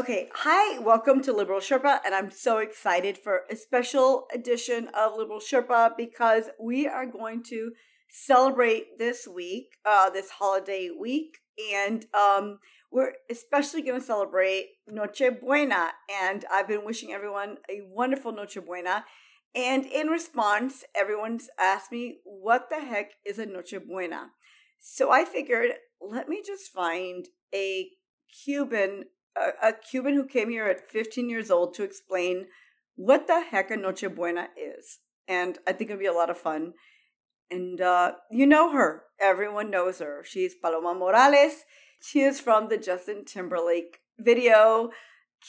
Okay, hi, welcome to Liberal Sherpa, and I'm so excited for a special edition of Liberal Sherpa because we are going to celebrate this week, uh, this holiday week, and um, we're especially going to celebrate Noche Buena. And I've been wishing everyone a wonderful Noche Buena. And in response, everyone's asked me, what the heck is a Noche Buena? So I figured, let me just find a Cuban a, a Cuban who came here at 15 years old to explain what the heck a Noche Buena is. And I think it'll be a lot of fun. And uh, you know her. Everyone knows her. She's Paloma Morales. She is from the Justin Timberlake video,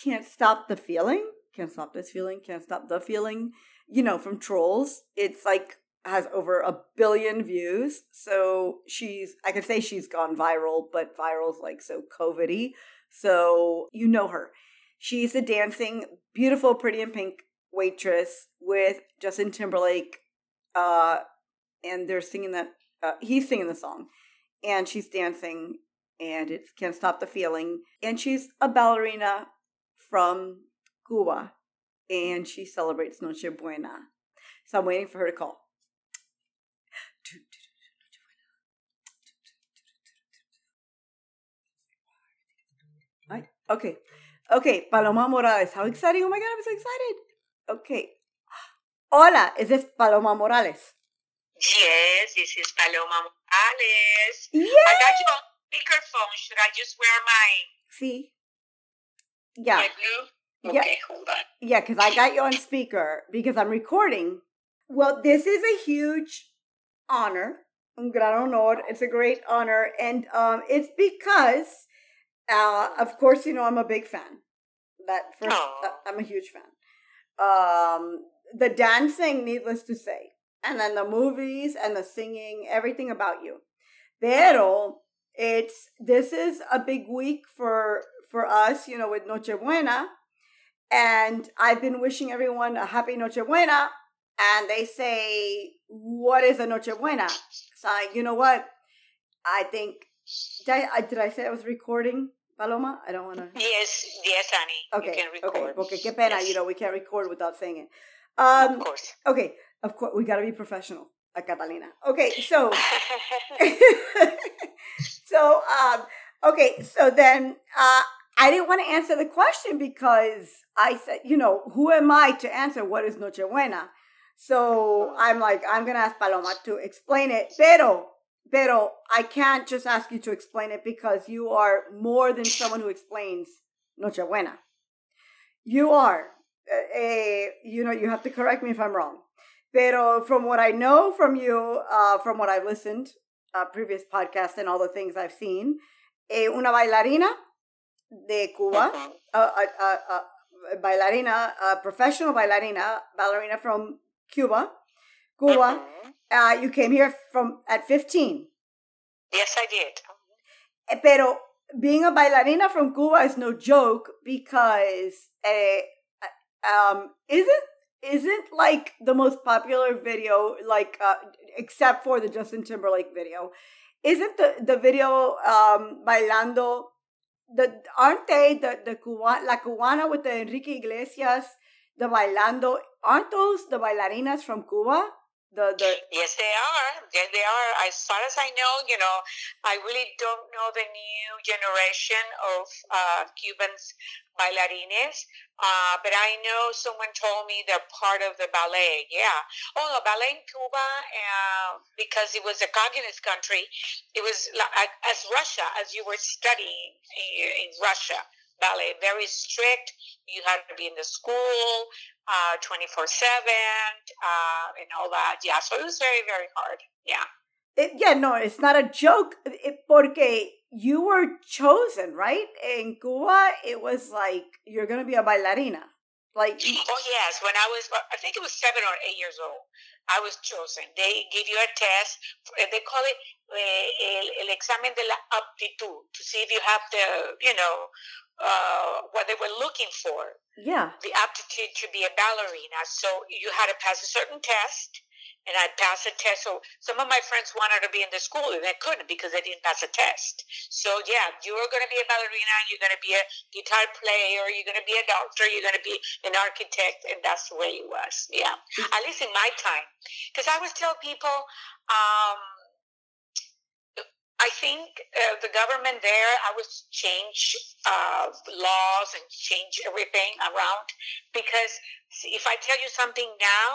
Can't Stop the Feeling. Can't Stop This Feeling. Can't Stop the Feeling. You know, from Trolls. It's like has over a billion views. So she's, I could say she's gone viral, but viral's like so COVIDy. So you know her. She's the dancing, beautiful, pretty in pink waitress with Justin Timberlake. Uh, and they're singing that, uh, he's singing the song. And she's dancing, and it can't stop the feeling. And she's a ballerina from Cuba, and she celebrates Noche Buena. So I'm waiting for her to call. Okay. Okay, Paloma Morales. How exciting. Oh my God, I'm so excited. Okay. Hola, is this Paloma Morales? Yes, this is Paloma Morales. Yeah. I got you on speakerphone. Should I just wear my See? Yeah. my blue? Yeah. Hold on. Yeah, because I got you on speaker because I'm recording. Well, this is a huge honor. Un gran honor. It's a great honor. And um, it's because uh, of course, you know I'm a big fan. That first, uh, I'm a huge fan. Um, the dancing, needless to say, and then the movies and the singing, everything about you. Pero it's this is a big week for for us, you know, with Noche Buena, and I've been wishing everyone a happy Noche Buena, and they say, "What is a Noche Buena?" So I, you know what? I think did I, did I say I was recording, Paloma? I don't want to. Yes, yes, honey. Okay, You can record. okay, okay. Qué pena, Yes. you know, we can't record without saying it. Um, of course. okay, of course, we got to be professional, uh, Catalina. Okay, so, so, um, okay, so then, uh, I didn't want to answer the question because I said, you know, who am I to answer what is Noche Buena? So I'm like, I'm gonna ask Paloma to explain it. Pero, pero I can't just ask you to explain it because you are more than someone who explains Noche Buena. You are, a, you know, you have to correct me if I'm wrong. Pero from what I know from you, uh, from what I've listened, uh, previous podcast and all the things I've seen, eh, una bailarina de Cuba, Mhm. a, a, a, a bailarina, a professional bailarina, ballerina from Cuba, Cuba. Uh, you came here from at 15. Yes, I did. Eh, Pero being a bailarina from Cuba is no joke because eh, um, isn't isn't like the most popular video like uh, except for the Justin Timberlake video. Isn't the the video um, bailando the aren't they the the Cuba, la cubana with the Enrique Iglesias the bailando aren't those the bailarinas from Cuba the the Yes, they are. Yes, they are. As far as I know, you know, I really don't know the new generation of uh, Cubans bailarines, uh, but I know someone told me they're part of the ballet. Yeah. Oh, no, ballet in Cuba, uh, because it was a communist country, it was like, as Russia, as you were studying in, in Russia. Ballet very strict. You had to be in the school uh, 24 7 uh, and all that. Yeah, so it was very, very hard. Yeah. It, yeah, no, it's not a joke. It, porque you were chosen, right? In Cuba, it was like you're gonna be a bailarina. Like, Oh, yes. When I was, I think it was seven or eight years old, I was chosen. They give you a test. They call it eh, el, el examen de la aptitud to see if you have the, you know, uh, what they were looking for. yeah, the aptitude to be a ballerina. So you had to pass a certain test, and I passed a test. So some of my friends wanted to be in the school and they couldn't because they didn't pass a test. So yeah, you're going to be a ballerina, you're going to be a guitar player, you're going to be a doctor, you're going to be an architect, and that's the way it was. Yeah, mm-hmm. at least in my time, because I always tell people. Um, I think uh, the government there, I would change uh, laws and change everything around because if I tell you something now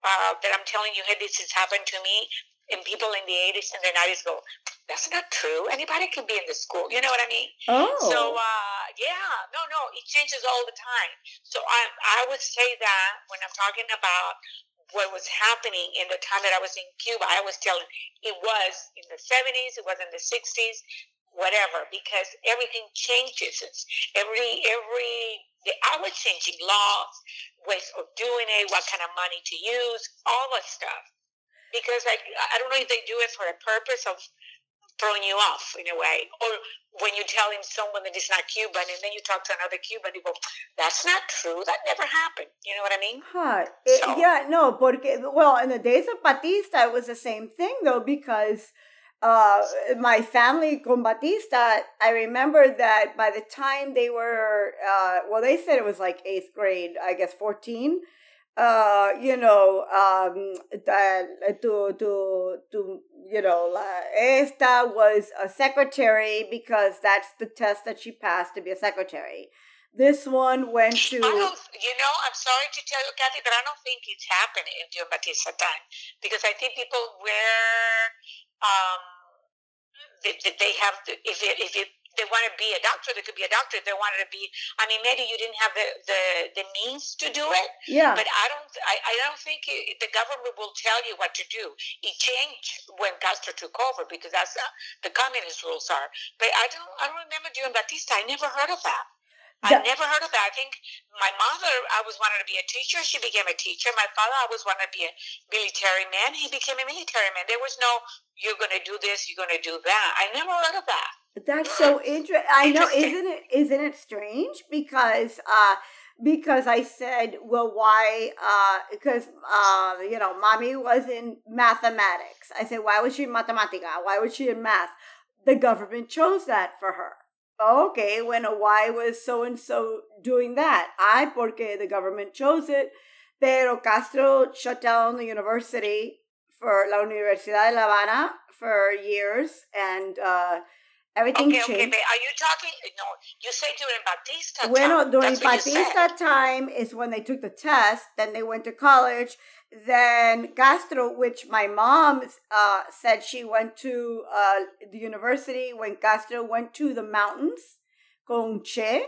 uh, that I'm telling you, hey, this has happened to me, and people in the 80s and the 90s go, that's not true. Anybody can be in the school. You know what I mean? Oh. So, uh, yeah, no, no, it changes all the time. So I, I would say that when I'm talking about what was happening in the time that I was in Cuba. I was telling it was in the 70s, it was in the 60s, whatever, because everything changes. It's every every the hour changing laws, ways of doing it, what kind of money to use, all that stuff. Because I I don't know if they do it for a purpose of throwing you off in a way. Or when you tell him someone that is not Cuban and then you talk to another Cuban, you go, that's not true. That never happened. Know what I mean? Huh. It, so. Yeah, no, porque, well, in the days of Batista, it was the same thing though, because uh, my family con Batista, I remember that by the time they were, uh, well, they said it was like eighth grade, I guess 14 uh, you know, um, to, to, to, you know, esta was a secretary because that's the test that she passed to be a secretary. This one went to. I don't, you know, I'm sorry to tell you, Cathy, but I don't think it's happened in your Batista time because I think people wear, um, they, they have, if it, if it they want to be a doctor, they could be a doctor. If they wanted to be, I mean, maybe you didn't have the, the, the means to do it. Yeah. But I don't, I, I don't think it, the government will tell you what to do. It changed when Castro took over because that's uh, the communist rules are. But I don't, I don't remember during Batista. I never heard of that. I never heard of that. I think my mother, I was wanted to be a teacher. She became a teacher. My father, I was wanted to be a military man. He became a military man. There was no, you're going to do this, you're going to do that. I never heard of that. That's so interesting. I know, isn't it? Isn't it strange? Because, uh, because I said, well, why? Uh, because uh, you know, mommy was in mathematics. I said, why was she in mathematica? Why was she in math? The government chose that for her. Okay, when why was so and so doing that? I porque the government chose it. Pero Castro shut down the university for La Universidad de La Habana for years, and uh, everything okay, changed. Okay, but are you talking? No, you say during Batista bueno, time. during Batista time is when they took the test. Then they went to college. Then Castro, which my mom uh, said she went to uh, the university when Castro went to the mountains con Che.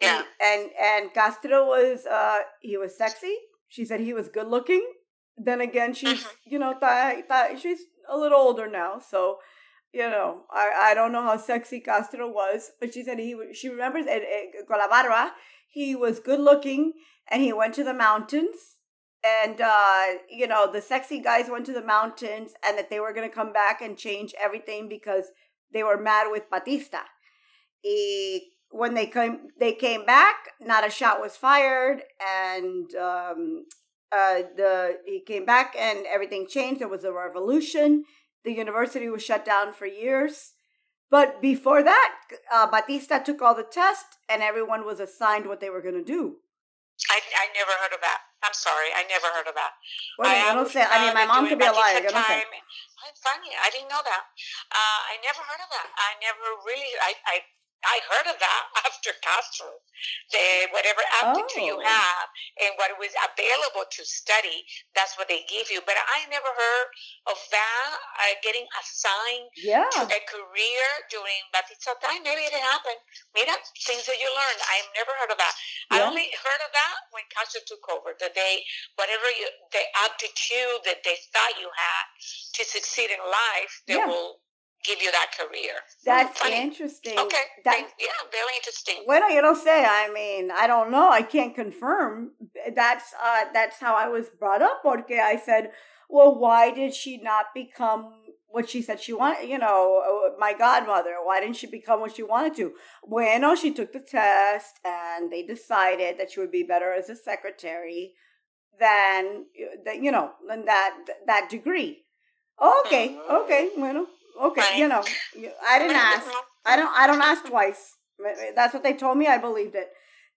Yeah. And and Castro was uh, he was sexy. She said he was good looking. Then again, she's mm-hmm. you know th- th- she's a little older now, so you know, I, I don't know how sexy Castro was, but she said he she remembers at, con he was good looking and he went to the mountains and uh, you know the sexy guys went to the mountains and that they were going to come back and change everything because they were mad with Batista. Y when they came they came back, not a shot was fired and um, uh, the he came back and everything changed. There was a revolution the university was shut down for years. But before that, uh, Batista took all the tests and everyone was assigned what they were going to do. I, I never heard of that. I'm sorry, I never heard of that. Well, I, don't say. I mean, my mom could be a liar. Yo no sé. Funny, I didn't know that. Uh, I never heard of that. I never really. I, I I heard of that after Castro. The, whatever aptitude oh. you have and what was available to study, that's what they give you. But I never heard of that uh, getting assigned yeah. to a career during Batista time. Maybe it happened. Mira, things that you learned. I've never heard of that. Yeah. I only heard of that when Castro took over. That they, whatever you, the aptitude that they thought you had to succeed in life, they yeah. will give you that career. That's Funny. interesting. Okay. That, yeah, very interesting. Bueno, you don't say. I mean, I don't know. I can't confirm. That's uh that's how I was brought up porque I said, "Well, why did she not become what she said she wanted, you know, my godmother. Why didn't she become what she wanted to? Bueno, she took the test and they decided that she would be better as a secretary than that you know than that that degree. Okay, okay, bueno, okay, Right. you know, I didn't ask. I don't I don't ask twice. That's what they told me. I believed it.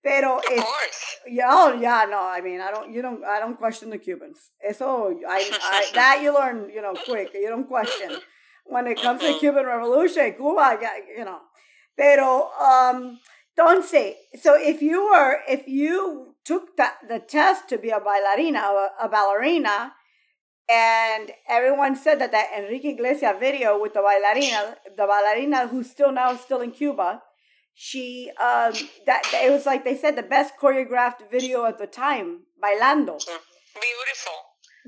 Pero Of if, course. yeah, oh yeah, no. I mean, I don't. You don't. I don't question the Cubans. Eso, I, I that you learn. You know, quick. You don't question when it comes to the Mhm. Cuban Revolution. Cuba, you know. Pero um, don't say. So if you were, if you took the, the test to be a bailarina, a, a ballerina, and everyone said that that Enrique Iglesias video with the bailarina, the bailarina who's still now still in Cuba, she um that it was like they said the best choreographed video at the time, bailando. Beautiful.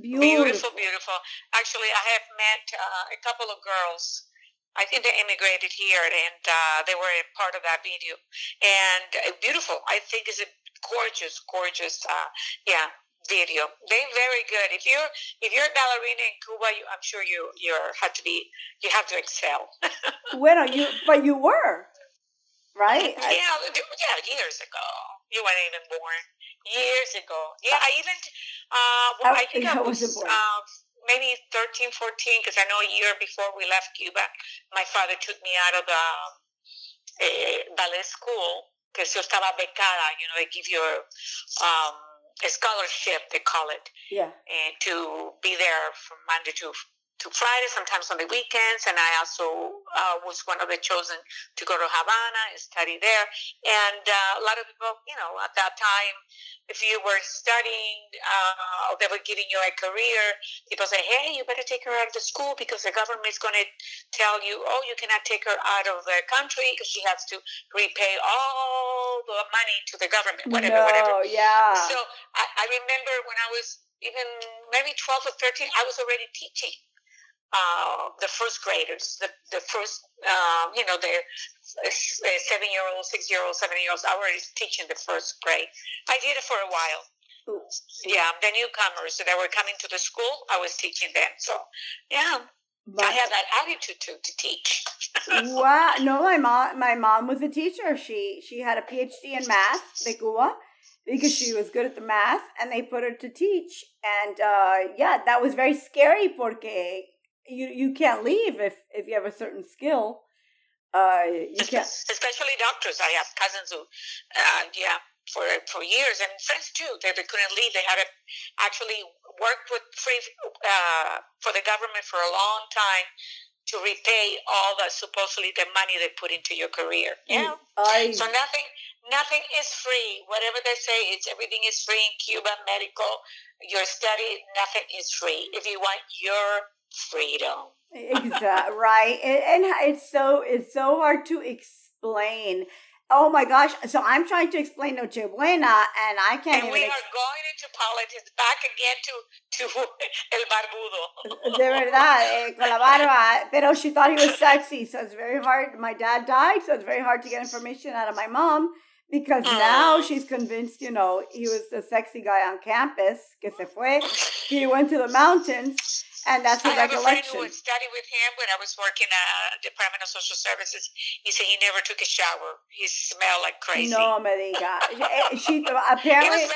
Beautiful. Beautiful, beautiful. Actually, I have met uh, a couple of girls. I think they immigrated here, and uh, they were a part of that video. And uh, beautiful. I think it's a gorgeous, gorgeous, uh, yeah, video. They're very good. If you're if you're a ballerina in Cuba, you, I'm sure you you have to be you have to excel. Bueno, you but you were right. Yeah, I- yeah, years ago. You weren't even born. Years ago. Yeah, I even, uh, well, I- I, think I was born. uh, maybe 13, 14, because I know a year before we left Cuba, my father took me out of the uh, ballet school because yo estaba becada. You know, they give you a, um, a scholarship, they call it yeah. and to be there from Monday to to Friday, sometimes on the weekends. And I also uh, was one of the chosen to go to Havana and study there. And uh, a lot of people, you know, at that time, if you were studying, uh, they were giving you a career. People say, "Hey, you better take her out of the school because the government is going to tell you, oh, you cannot take her out of the country because she has to repay all the money to the government, whatever, no, whatever." yeah. So I, I remember when I was even maybe 12 or 13, I was already teaching uh, the first graders, the, the first, uh, you know, the seven year olds, six year olds, seven year olds. I was teaching the first grade. I did it for a while. Ooh. Yeah, the newcomers that were coming to the school, I was teaching them. So, yeah, I But- have that attitude to, to teach. wow no my mom my mom was a teacher she she had a phd in math de because she was good at the math and they put her to teach and uh yeah that was very scary porque you you can't leave if if you have a certain skill uh you can't especially doctors. I have cousins who, uh, yeah, for for years and friends too. They, they couldn't leave. They had to actually work with free uh, for the government for a long time to repay all the supposedly the money they put into your career. Yeah. I, So nothing nothing is free. Whatever they say, it's everything is free in Cuba. Medical, your study, nothing is free. If you want your freedom. exactly right and, and it's so it's so hard to explain oh my gosh so i'm trying to explain noche buena and i can't And we ex- are going into politics back again to to El Barbudo. De verdad, eh, con la barba. Pero she thought he was sexy, so it's very hard. My dad died, so it's very hard to get information out of my mom because now she's convinced, you know, he was the sexy guy on campus, que se fue. He went to the mountains, and that's I her have a friend who recollection. would study with him when I was working at Department of Social Services. He said he never took a shower. He smelled like crazy. No me diga. Eh, She apparently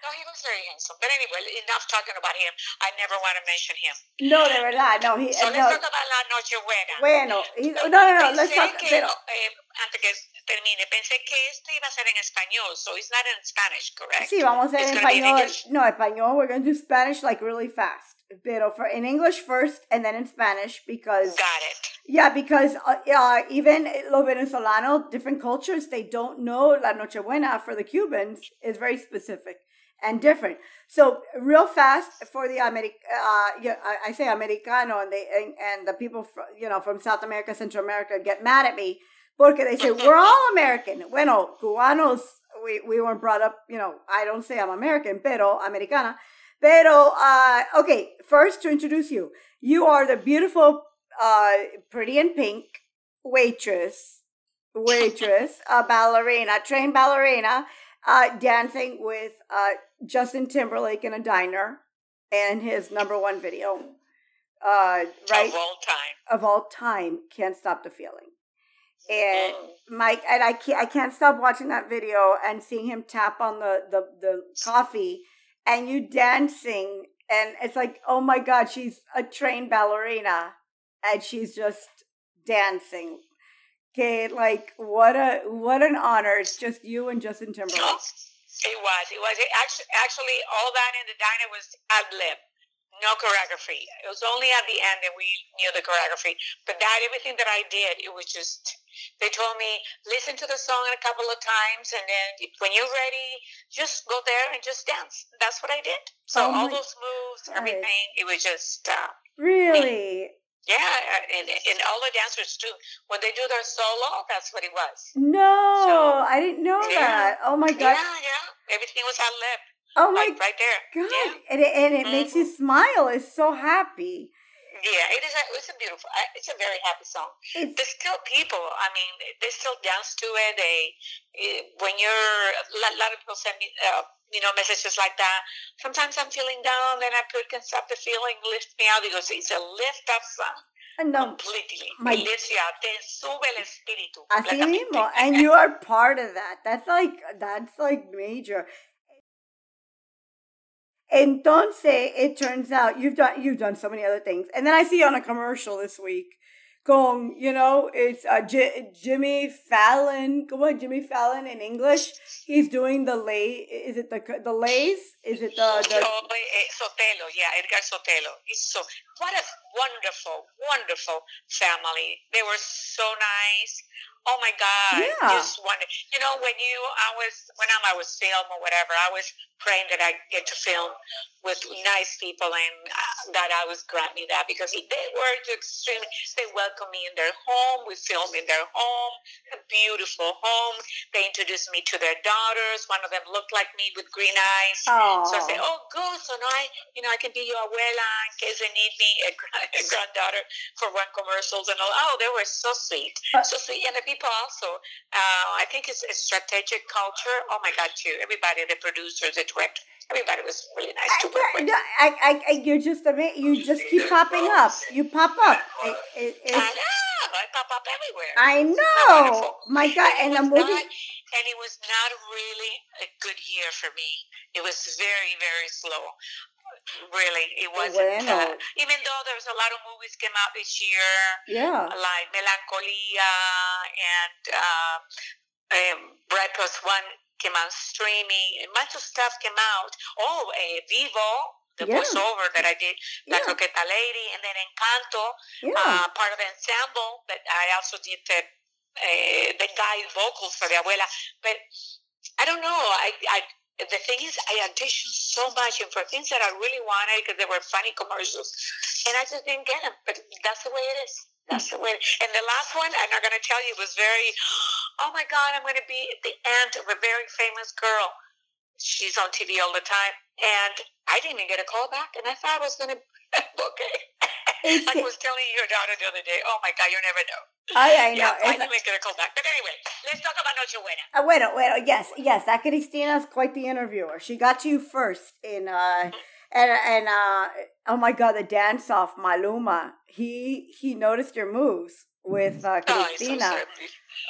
no, he was very handsome. But anyway, enough talking about him. I never want to mention him. no, de verdad, no. He So let's no. talk about La Noche Buena. Bueno, he, no, no, no. Let's talk. que, Pero, eh, antes que termine, pensé que esto iba a ser en español, so it's not in Spanish, correct? Sí, vamos a hacer en gonna be in español. No, español. We're going to do Spanish like really fast. Pero for in English first and then in Spanish because Got it. yeah, because uh, uh, even los venezolanos, different cultures, they don't know La Nochebuena for the Cubans is very specific and different. So real fast for the Americ, uh, yeah, I, say Americano, and they and, and the people from, you know from South America, Central America get mad at me porque they say we're all American. Bueno, cubanos, we, we weren't brought up, you know, I don't say I'm American, pero americana. Pero, uh, okay, first to introduce you, you are the beautiful, uh, pretty in pink waitress, waitress, a ballerina, trained ballerina, uh, dancing with uh, Justin Timberlake in a diner and his number one video, uh, right Of all time. of all time, can't stop the feeling. And. Mike and I can't I can't stop watching that video and seeing him tap on the the, the coffee and you dancing, and it's like, oh my god, she's a trained ballerina, and she's just dancing. Okay, like what a what an honor! It's just you and Justin Timberlake. It was. It was. It actually, actually, all that in the diner was ad lib no choreography. It was only at the end that we knew the choreography. But that everything that I did, it was just they told me listen to the song a couple of times, and then when you're ready, just go there and just dance. That's what I did. So oh all those moves, everything, it was just uh, really. Yeah, and, and all the dancers too. When they do their solo, that's what it was. No, so, I didn't know yeah, that. Oh my god. Yeah, yeah. Everything was ad lib. Oh my like right there. God. Yeah. And it, and it mm-hmm. makes you mm-hmm. smile. It's so happy. Yeah, it is. A, it's a beautiful. It's a very happy song. It's, There's still people. I mean, they still dance to it. They, eh, when you're a lot of people send me, uh, you know, messages like that. Sometimes I'm feeling down, then I put "Can Stop the Feeling," lift me out because it's a lift up song. No, completely. My, te sube el espíritu. Así mismo, and you are part of that. That's like that's like major. Entonces, it turns out you've done you've done so many other things, and then I see on a commercial this week, going, you know, it's uh, J- Jimmy Fallon. Come on, Jimmy Fallon in English. He's doing the lay. Is it the the lays? Is it the the? Eh, Sotelo, yeah, Edgar Sotelo. He's so what a wonderful, wonderful family. They were so nice. Oh my God! Yeah. Just wonder. You know, when you, I was when I was film or whatever, I was praying that I get to film with nice people and uh, that I was grant me that because they were extremely. They welcomed me in their home. We filmed in their home, a beautiful home. They introduced me to their daughters. One of them looked like me with green eyes. Aww. So I said, "Oh, good. So now I, you know, I can be your abuela in case they need me, a, a granddaughter for one commercials and all. Oh, they were so sweet, uh, so sweet. And the people also, uh, I think it's a strategic culture. Oh my God, too. Everybody, the producers, the director, everybody was really nice to work with. I, I, I, you're just amazing. You just keep popping up. You pop up. It, it, I know. I pop up everywhere. I know. My God, and, and the movie. Not, and it was not really a good year for me. It was very, very slow really it wasn't bueno. uh, even though there was a lot of movies came out this year yeah like melancholia and uh, um, Bride Plus One came out streaming a bunch of stuff came out oh uh, vivo the yeah. voiceover that I did, La yeah. Croqueta Lady, and then Encanto, yeah. uh, part of the ensemble, but I also did the uh, the guide vocals for the abuela. But I don't know, I, I the thing is, I auditioned so much and for things that I really wanted because they were funny commercials, and I just didn't get them. But that's the way it is. That's the way. And the last one, I'm not going to tell you, was very. Oh my God! I'm going to be the aunt of a very famous girl. She's on TV all the time, and I didn't even get a call back. And I thought I was going to it. I was telling your daughter the other day. Oh my God! You never know. I, I know. Yeah, I didn't get a call back. But anyway, let's talk about Nochebuena. Uh, bueno, bueno, yes, yes. That Cristina's quite the interviewer. She got to you first in uh mm-hmm. and and uh oh my god, the dance off Maluma. He he noticed your moves with uh Cristina.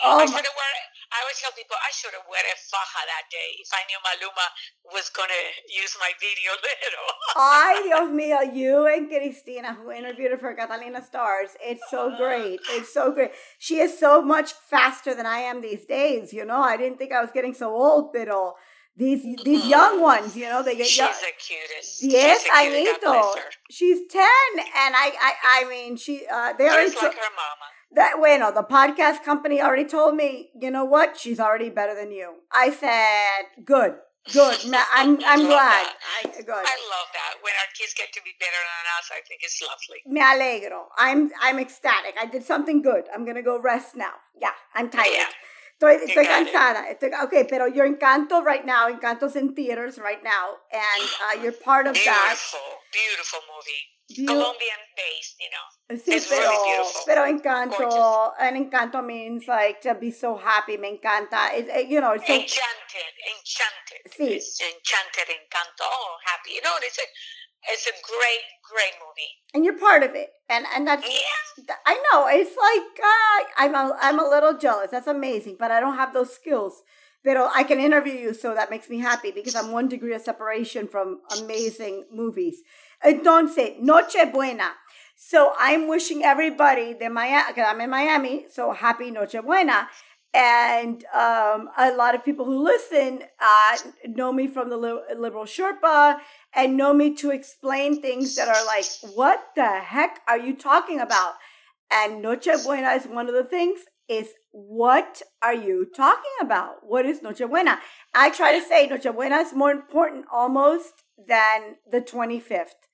Oh, oh I should have worn I always tell people I should have worn a faja that day if I knew Maluma was going to use my video little. Ay, Dios mío, you and Cristina, who interviewed her for Catalina Stars, it's so great. It's so great. She is so much faster than I am these days. You know, I didn't think I was getting so old, pero these these young ones, you know, they get She's young. the cutest. Yes, I know. She's ten, and I, I, I mean, she. Uh, they are like her mama. That way no the podcast company already told me, you know what? She's already better than you. I said, good, good. I'm I'm glad. I, good. I love that. When our kids get to be better than us, I think it's lovely. Me alegro. I'm I'm ecstatic. I did something good. I'm gonna go rest now. Yeah, I'm tired. Yeah. Estoy, estoy cansada. Estoy, okay, pero your Encanto right now, Encanto's in theaters right now, and uh, you're part of beautiful, that. Beautiful, beautiful movie. Colombian based, you know. Sí, it's pero, really beautiful. Pero Encanto, and Encanto means like to be so happy. Me encanta. It, it, you know, it's so, enchanted, enchanted. Sí. It's enchanted, Encanto. Oh, happy. You know, it's a, it's a great, great movie. And you're part of it, and and that's yeah. I know. It's like uh, I'm a I'm a little jealous. That's amazing, but I don't have those skills Pero I can interview you, so that makes me happy because I'm one degree of separation from amazing movies. Entonces, Nochebuena. So I'm wishing everybody Miami, because I'm in Miami, so happy Nochebuena. And um, a lot of people who listen uh, know me from the Liberal Sherpa and know me to explain things that are like, what the heck are you talking about? And Nochebuena is one of the things is what are you talking about? What is Nochebuena? I try to say Nochebuena is more important almost than the 25th.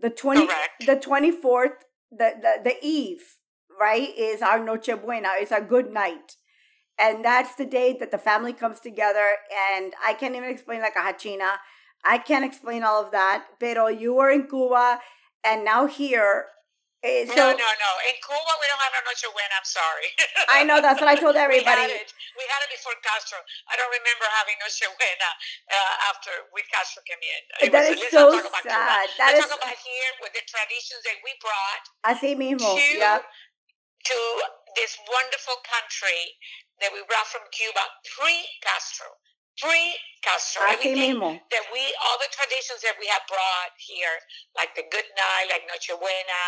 The 20 Correct. the 24th, the, the the eve, right, is our Nochebuena, it's our good night. And that's the day that the family comes together. And I can't even explain like a hachina. I can't explain all of that. Pero you were in Cuba and now here so, no, no, no. In Cuba, we don't have a Noche Buena. I'm sorry. I know. That's what I told everybody. we, had it. we had it before Castro. I don't remember having Noche Buena uh, after with Castro came in. It that was, is so sad. That is, talk about here with the traditions that we brought. Así mismo. To, yep. to this wonderful country that we brought from Cuba pre Castro. Así mismo. That we, all the traditions that we have brought here, like the good night, like Nochebuena,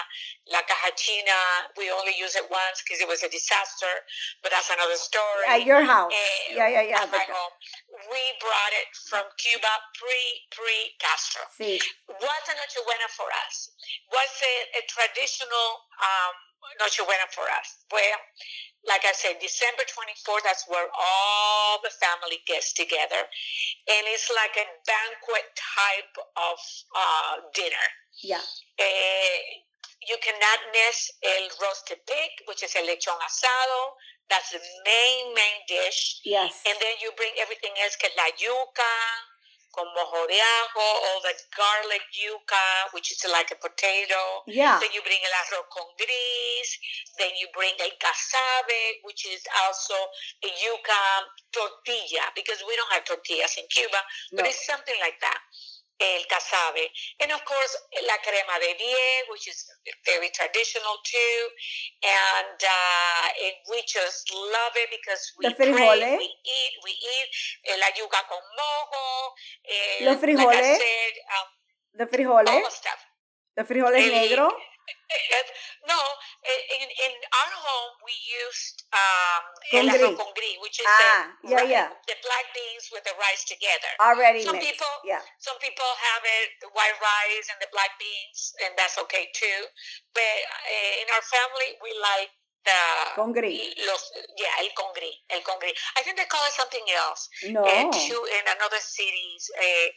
La Caja China, we only use it once because it was a disaster, but that's another story. At your house. Uh, yeah, yeah, yeah. At my home. We brought it from Cuba pre pre Castro. Sí. What's a Nochebuena for us? What's a, a traditional um, Nochebuena for us? Well, like I said, December 24th, that's where all the family gets together. And it's like a banquet type of uh, dinner. Yeah. Uh, you cannot miss el roasted pig, which is el lechón asado. That's the main, main dish. Yes. And then you bring everything else, que la yuca, con mojo de ajo, all the garlic yuca, which is like a potato. Yeah. Then you bring el arroz congrí. Then you bring el casabe, which is also a yuca tortilla, because we don't have tortillas in Cuba, but it's something like that el casabe. And of course, la crema de vie, which is very traditional too. And, uh, and we just love it because we pray, we eat, we eat eh, la yuca con mojo. Eh, Los frijoles. Like said, um, the frijoles. The frijoles el, negro. No, in, in our home we used um, el arroz congrí, which is ah, the, yeah, yeah. the black beans with the rice together. Already some mixed. people, yeah. Some people have it the white rice and the black beans, and that's okay too. But uh, in our family, we like the congrí. Los, yeah, el congrí, el congrí. I think they call it something else. No. Uh, too, in another cities. Uh,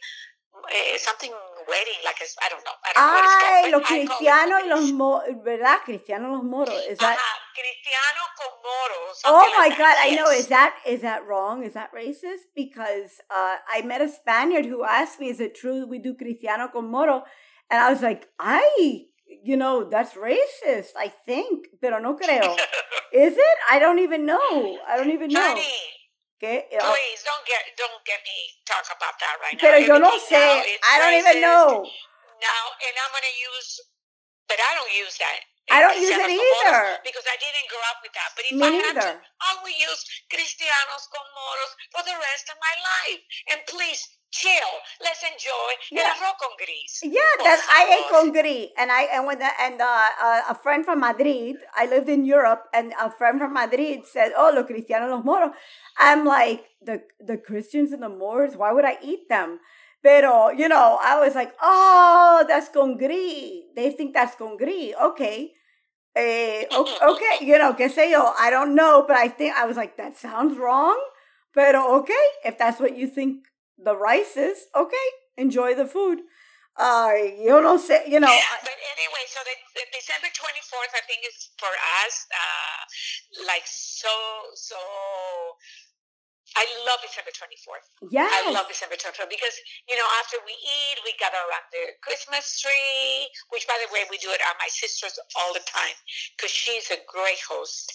eh, something wedding, like I don't know. I don't Ay, know los cristianos y los moros, ¿verdad? Cristianos los moros. Is that? Ajá, cristiano con moros. Oh my like God, that. I yes. know. Is that is that wrong? Is that racist? Because uh, I met a Spaniard who asked me, "Is it true we do cristiano con moro?" And I was like, "I." You know, that's racist, I think, pero no creo. Is it? I don't even know. I don't even know. Honey, ¿Qué? Eh, ah. Please don't get don't get me talk about that right now. Pero yo no sé. I don't even know. Now, and I'm going to use, but I don't use that. I don't use it either. Because I didn't grow up with that. But if Me I had to, I will use Cristianos con moros for the rest of my life. And please, chill. Let's enjoy yeah. el arroz congrí. Yeah, that I ate con gris, and I and when the, and uh, uh, a friend from Madrid. I lived in Europe, and a friend from Madrid said, "Oh, los cristianos los moros." I'm like the the Christians and the Moors. Why would I eat them? Pero you know, I was like, oh, that's congrí. They think that's congrí. Okay. Eh, okay, you know, que sé yo, I don't know, but I think I was like, that sounds wrong. Pero okay, if that's what you think the rice is, okay, enjoy the food. Uh, you don't say, you know. Yeah, but anyway, so the, the December 24th, I think, is for us, uh, like so, so I love December 24th. Yes. I love December 24th because, you know, after we eat, we gather around the Christmas tree, which, by the way, we do it at my sister's all the time because she's a great host.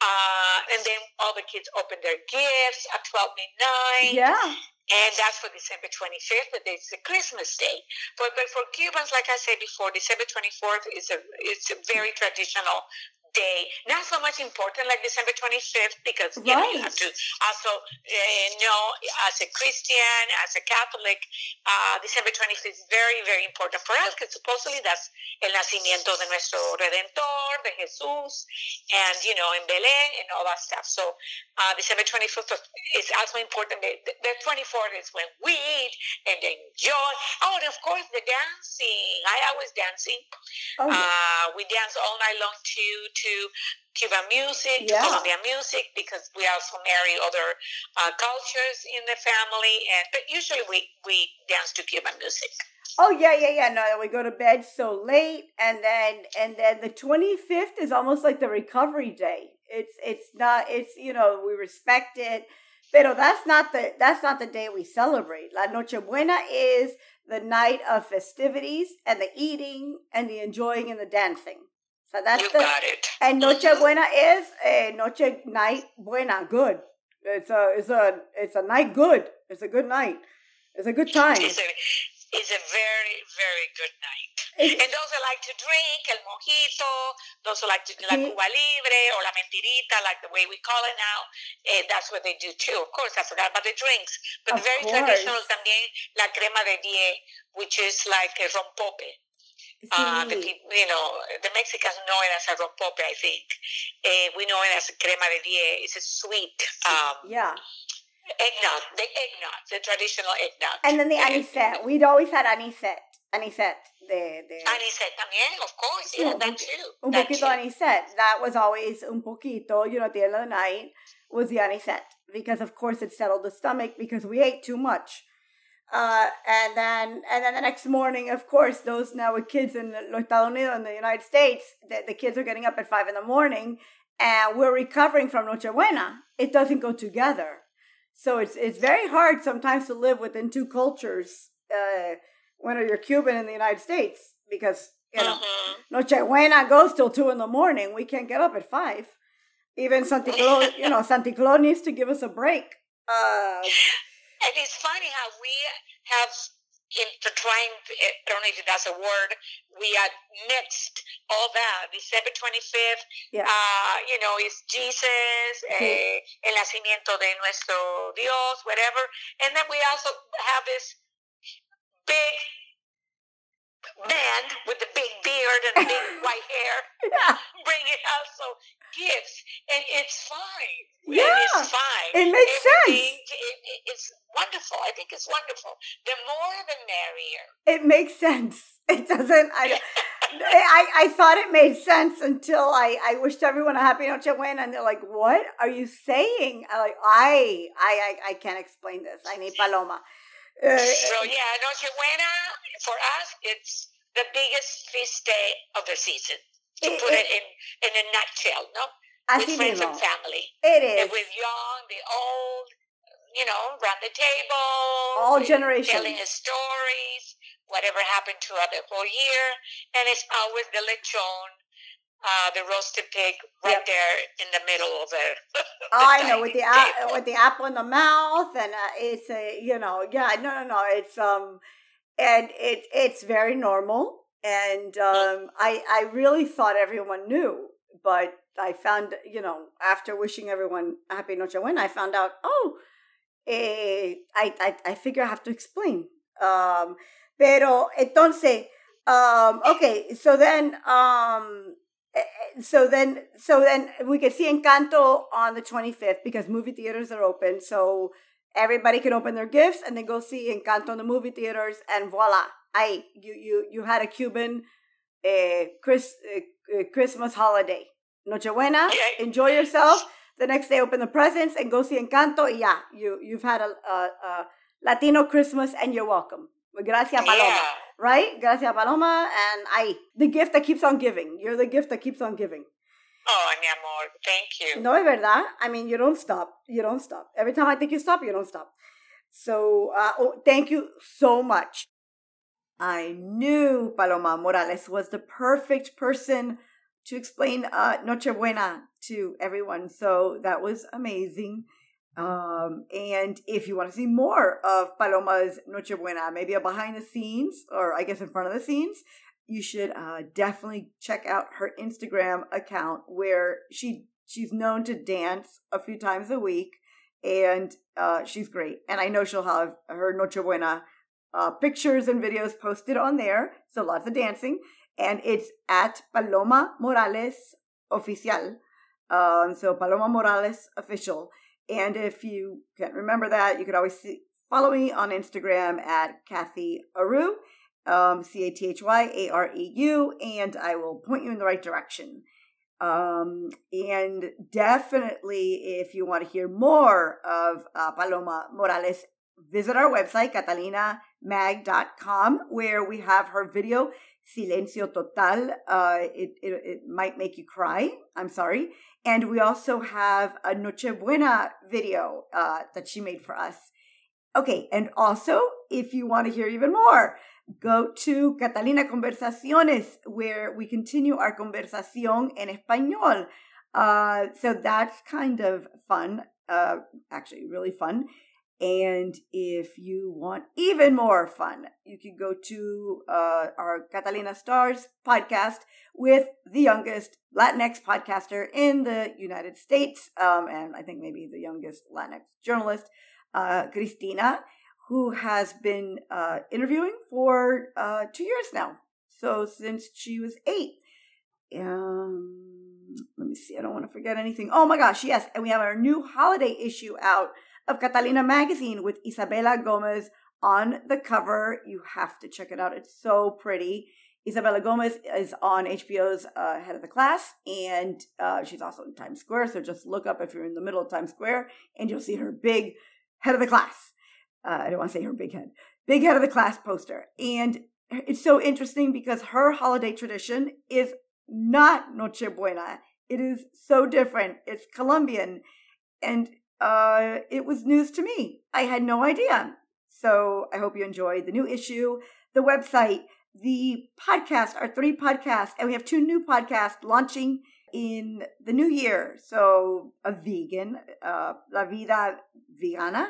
Uh, and then all the kids open their gifts at 12 midnight. Yeah. And that's for December 25th, but it's a Christmas day. But, but for Cubans, like I said before, December 24th is a, it's a very traditional day. Not so much important like December 25th because you, know, you have to also uh, know as a Christian, as a Catholic, uh, December 25th is very, very important for us because supposedly that's el nacimiento de nuestro Redentor, de Jesús, and, you know, in Belén and all that stuff. So uh, December 25th is also important. The, the 24th is when we eat and enjoy. Oh, and of course, the dancing. I always dancing. Oh, yeah. uh, we dance all night long to to Cuban music, yeah. Colombian music, because we also marry other uh, cultures in the family, and but usually we we dance to Cuban music. Oh yeah, yeah, yeah. No, we go to bed so late, and then and then the twenty fifth is almost like the recovery day. It's it's not. It's you know we respect it, but that's not the that's not the day we celebrate. La Nochebuena is the night of festivities and the eating and the enjoying and the dancing. So that's you the got it. And Nochebuena is a noche night buena, good. It's a it's a it's a night good. It's a good night. It's a good time. It's a, it's a very very good night. and those that like to drink el mojito, those who like to do la Cuba Libre or la mentirita, like the way we call it now, eh, that's what they do too. Of course, I forgot about the drinks, but very course. traditional también la crema de vie, which is like a rompope. Uh, the you know, the Mexicans know it as a rompope, I think. Uh, we know it as crema de vie. It's a sweet. Um, yeah. Eggnog, the eggnog, the traditional eggnog. And then the anisette. We'd always had anisette. Anisette. The, the... Anisette también, of course. Yeah, un that too. Un that poquito too. anisette. That was always un poquito, you know, at the end of the night was the anisette. Because, of course, it settled the stomach because we ate too much. Uh, and then and then the next morning, of course, those now with kids in los Estados Unidos in the United States, the, the kids are getting up at five in the morning, and we're recovering from Nochebuena. It doesn't go together, so it's it's very hard sometimes to live within two cultures uh, when you're Cuban in the United States because you know mm-hmm. Nochebuena goes till two in the morning. We can't get up at five. Even Santa Claus, you know, Santa Claus needs to give us a break. Uh, and it's funny how we have intertwined, I don't know if that's a word, we had mixed all that. December 25th, yeah. uh, you know, is Jesus, sí. eh, el nacimiento de nuestro Dios, whatever. And then we also have this big man with the big beard and big white hair yeah. bringing also gifts, and it's fine. Yeah, it's fine. It makes Everything, sense. It, it, it's wonderful. I think it's wonderful. The more, the merrier. It makes sense. It doesn't. I, I, I thought it made sense until I, I wished everyone a happy Noche Buena, and they're like, "What are you saying?" I like, I, I, I, I can't explain this. I need Paloma. Uh, so yeah, Noche Buena for us, it's the biggest feast day of the season. To it, put it, it, in in a nutshell, no? With friends and family. It is. And with young, the old, you know, around the table. All generations. Telling stories, whatever happened to the whole year. And it's always the lechon, uh, the roasted pig right yep. there in the middle of it. oh, I know with the a- with the apple in the mouth, and uh, it's a you know yeah no no no it's um and it it's very normal, and um I I really thought everyone knew, but I found you know after wishing everyone happy Noche Buena, I found out oh, eh, I I I figure I have to explain. Um, pero entonces um okay so then um so then so then we could see encanto on the 25th because movie theaters are open. So everybody can open their gifts and then go see encanto in the movie theaters and voila i you you you had a cuban uh, Chris, uh, christmas holiday. Nochebuena enjoy yourself. The next day open the presents and go see encanto. Yeah you you've had a, a, a latino christmas and you're welcome. Gracias paloma. Yeah right? Gracias, Paloma. And I, the gift that keeps on giving. You're the gift that keeps on giving. Oh, mi amor, thank you. No, es verdad. I mean, you don't stop. You don't stop. Every time I think you stop, you don't stop. So, uh, oh, thank you so much. I knew Paloma Morales was the perfect person to explain uh, Nochebuena to everyone. So that was amazing. Um, and if you want to see more of Paloma's Nochebuena, maybe a behind the scenes or I guess in front of the scenes, you should uh, definitely check out her Instagram account where she she's known to dance a few times a week, and uh, she's great. And I know she'll have her Nochebuena uh, pictures and videos posted on there, so lots of dancing. And it's at Paloma Morales Oficial. Um, so Paloma Morales Official. And if you can't remember that, you could always see, follow me on Instagram at Cathy Areu, um, C A T H Y A R E U, and I will point you in the right direction. Um, and definitely, if you want to hear more of uh, Paloma Morales, visit our website, catalinamag.com, where we have her video, Silencio Total. Uh, it, it, it might make you cry. I'm sorry. And we also have a Noche Buena video uh, that she made for us. Okay, and also, if you want to hear even more, go to Catalina Conversaciones, where we continue our conversación en español. Uh, so that's kind of fun, uh, actually, really fun. And if you want even more fun, you can go to uh, our Catalina Stars podcast with the youngest Latinx podcaster in the United States, um, and I think maybe the youngest Latinx journalist, uh, Cristina who has been uh, interviewing for uh, two years now. So since she was eight. Um, let me see. I don't want to forget anything. Oh my gosh, yes. And we have our new holiday issue out of Catalina Magazine with Isabella Gomez on the cover. You have to check it out. It's so pretty. Isabella Gomez is on HBO's uh, Head of the Class, and uh, she's also in Times Square. So just look up if you're in the middle of Times Square, and you'll see her big Head of the Class uh, I don't want to say her big head, big head of the class poster. And it's so interesting because her holiday tradition is not Noche Buena. It is so different. It's Colombian. And uh, it was news to me. I had no idea. So I hope you enjoyed the new issue, the website, the podcast, our three podcasts, and we have two new podcasts launching in the new year. So a vegan, uh, La Vida Vegana,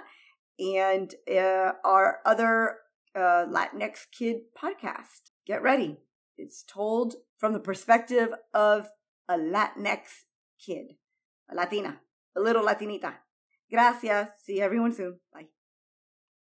and uh, our other uh, Latinx Kid podcast. Get ready. It's told from the perspective of a Latinx kid, a Latina, a little Latinita. Gracias. See everyone soon. Bye.